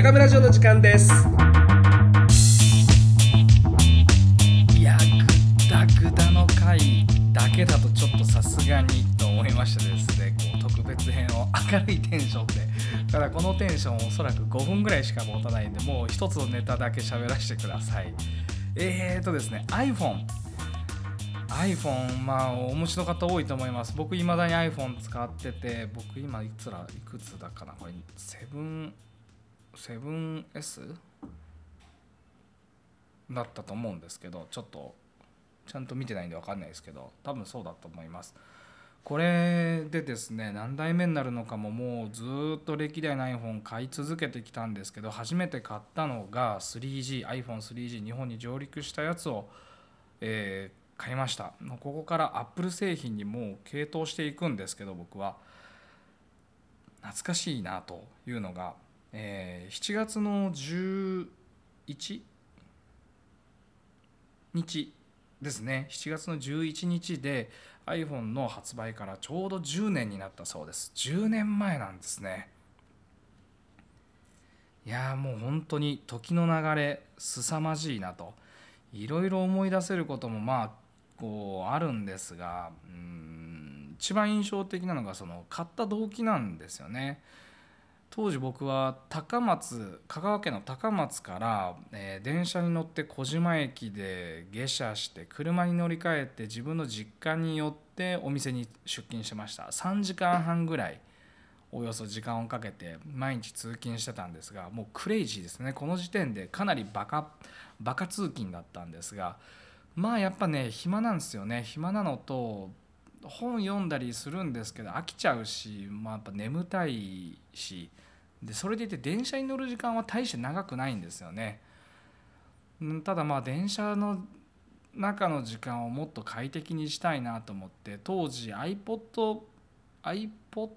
中村城の時間です。いやグダグダの回だけだとちょっとさすがにと思いましてですねこう特別編を明るいテンションで。ただこのテンションおそらく5分ぐらいしか持たないんでもう一つのネタだけ喋らせてください。えーとですね iPhone iPhone まあお持ちの方多いと思います。僕いまだに iPhone 使ってて僕今いつらいくつだかなこれ 7- 7S だったと思うんですけどちょっとちゃんと見てないんで分かんないですけど多分そうだと思います。これでですね何代目になるのかももうずっと歴代の iPhone 買い続けてきたんですけど初めて買ったのが 3GiPhone3G 日本に上陸したやつを、えー買いました。ここから Apple 製品にもう傾倒していくんですけど僕は。懐かしいなというのが、えー7月の11日？ですね。7月の11日で iPhone の発売からちょうど10年になったそうです。10年前なんですね。いやもう本当に時の流れ凄まじいなと。いろいろ思い出せることもまあこうあるんですがうん一番印象的なのがその買った動機なんですよね。当時僕は高松香川県の高松から、えー電車に乗って小島駅で下車して車に乗り換えて自分の実家に寄ってお店に出勤してました。3時間半ぐらいおよそ時間をかけて毎日通勤してたんですがもうクレイジーですね。この時点でかなりバカバカ通勤だったんですがまあやっぱね暇なんですよね。暇なのと本読んだりするんですけど飽きちゃうし、まあ、やっぱ眠たいしでそれでいて電車に乗る時間は大して長くないんですよね。ただまあ電車の中の時間をもっと快適にしたいなと思って当時 iPod iPod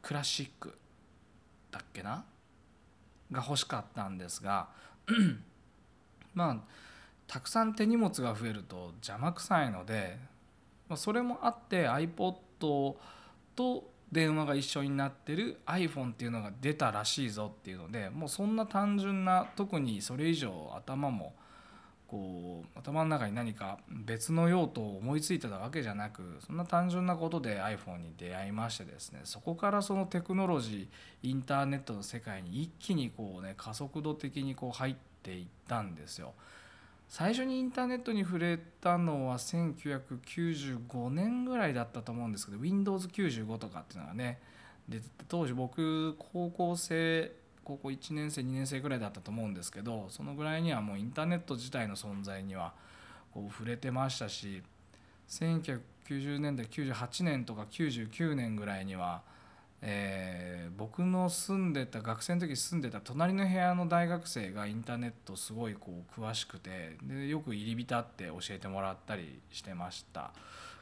クラシックだっけな？が欲しかったんですがまあたくさん手荷物が増えると邪魔くさいので、まあ、それもあって iPod と電話が一緒になってる iPhone っていうのが出たらしいぞっていうのでもうそんな単純な特にそれ以上頭もこう頭の中に何か別の用途を思いついてたわけじゃなくそんな単純なことで iPhone に出会いましてですねそこからそのテクノロジーインターネットの世界に一気にこうね加速度的にこう入っていったんですよ。最初にインターネットに触れたのは1995年ぐらいだったと思うんですけど Windows95 とかっていうのがねで当時僕高校生高校1年生2年生ぐらいだったと思うんですけどそのぐらいにはもうインターネット自体の存在にはこう触れてましたし1990年代98年とか99年ぐらいには、えー僕の住んでた学生の時住んでた隣の部屋の大学生がインターネットすごいこう詳しくてでよく入り浸って教えてもらったりしてました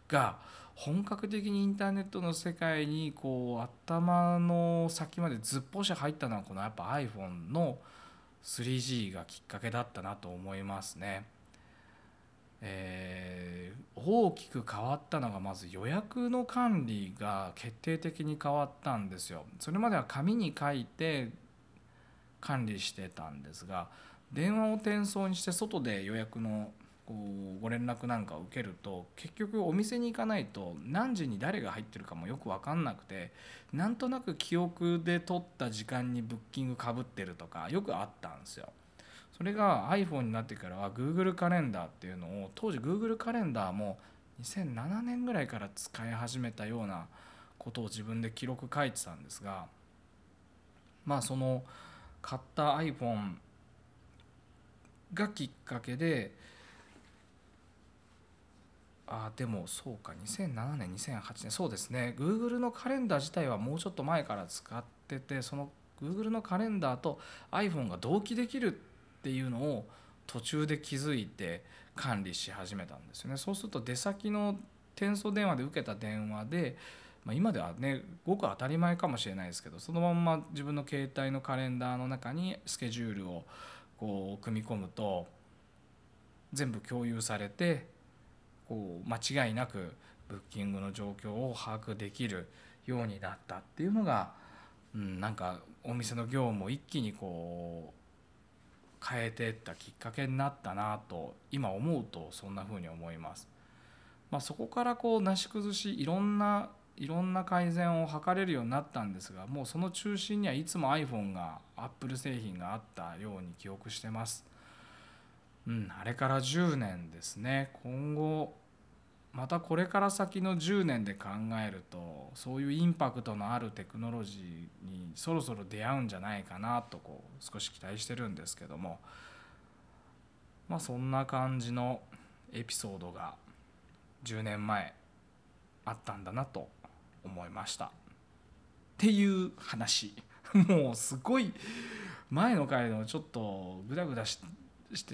が本格的にインターネットの世界にこう頭の先までずっぽし入ったのはこのやっぱ iPhone の 3G がきっかけだったなと思いますね。えー大きく変わったのがまず予約の管理が決定的に変わったんですよ。それまでは紙に書いて管理してたんですが電話を転送にして外で予約のこうご連絡なんかを受けると結局お店に行かないと何時に誰が入ってるかもよく分かんなくてなんとなく記憶で取った時間にブッキングかぶってるとかよくあったんですよ。それが iPhone になってからは Google カレンダーっていうのを当時 Google カレンダーも2007年ぐらいから使い始めたようなことを自分で記録書いてたんですがまあその買った iPhone がきっかけであでもそうか2007年2008年そうですね。Google のカレンダー自体はもうちょっと前から使っててその Google のカレンダーと iPhone が同期できるってていうのを途中で気づいて管理し始めたんですよね。そうすると出先の転送電話で受けた電話で、まあ、今ではねごく当たり前かもしれないですけどそのまんま自分の携帯のカレンダーの中にスケジュールをこう組み込むと全部共有されてこう間違いなくブッキングの状況を把握できるようになったっていうのが、うん、なんかお店の業務を一気にこう変えていったきっかけになったなと今思うとそんな風に思います。まあ、そこからこうなし崩しいろんないろんな改善を図れるようになったんですがもうその中心にはいつも iPhone が Apple 製品があったように記憶してます。うん、あれから10年ですね今後またこれから先の10年で考えるとそういうインパクトのあるテクノロジーにそろそろ出会うんじゃないかなとこう少し期待してるんですけどもまあそんな感じのエピソードが10年前あったんだなと思いました。っていう話。もうすごい前の回のちょっとグダグダして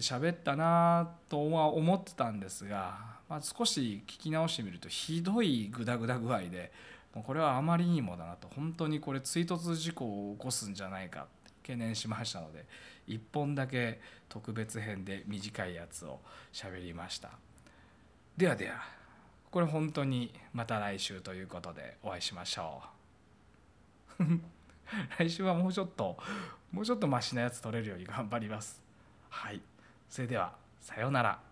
喋ったなとは思ってたんですがまあ、少し聞き直してみるとひどいグダグダ具合でもうこれはあまりにもだなと。本当にこれ追突事故を起こすんじゃないか懸念しましたので1本だけ特別編で短いやつを喋りました。ではではこれ本当にまた来週ということでお会いしましょう。来週はもうちょっともうちょっとマシなやつ取れるように頑張ります。はい。それではさようなら。